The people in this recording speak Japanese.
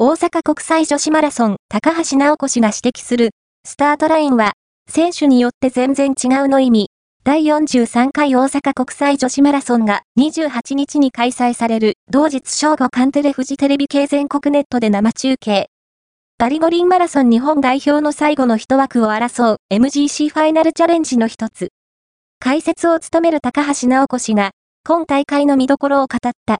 大阪国際女子マラソン高橋直子氏が指摘する、スタートラインは、選手によって全然違うの意味。第43回大阪国際女子マラソンが28日に開催される同日正午カンテレフジテレビ系全国ネットで生中継。バリゴリンマラソン日本代表の最後の一枠を争う MGC ファイナルチャレンジの一つ。解説を務める高橋直子氏が、今大会の見どころを語った。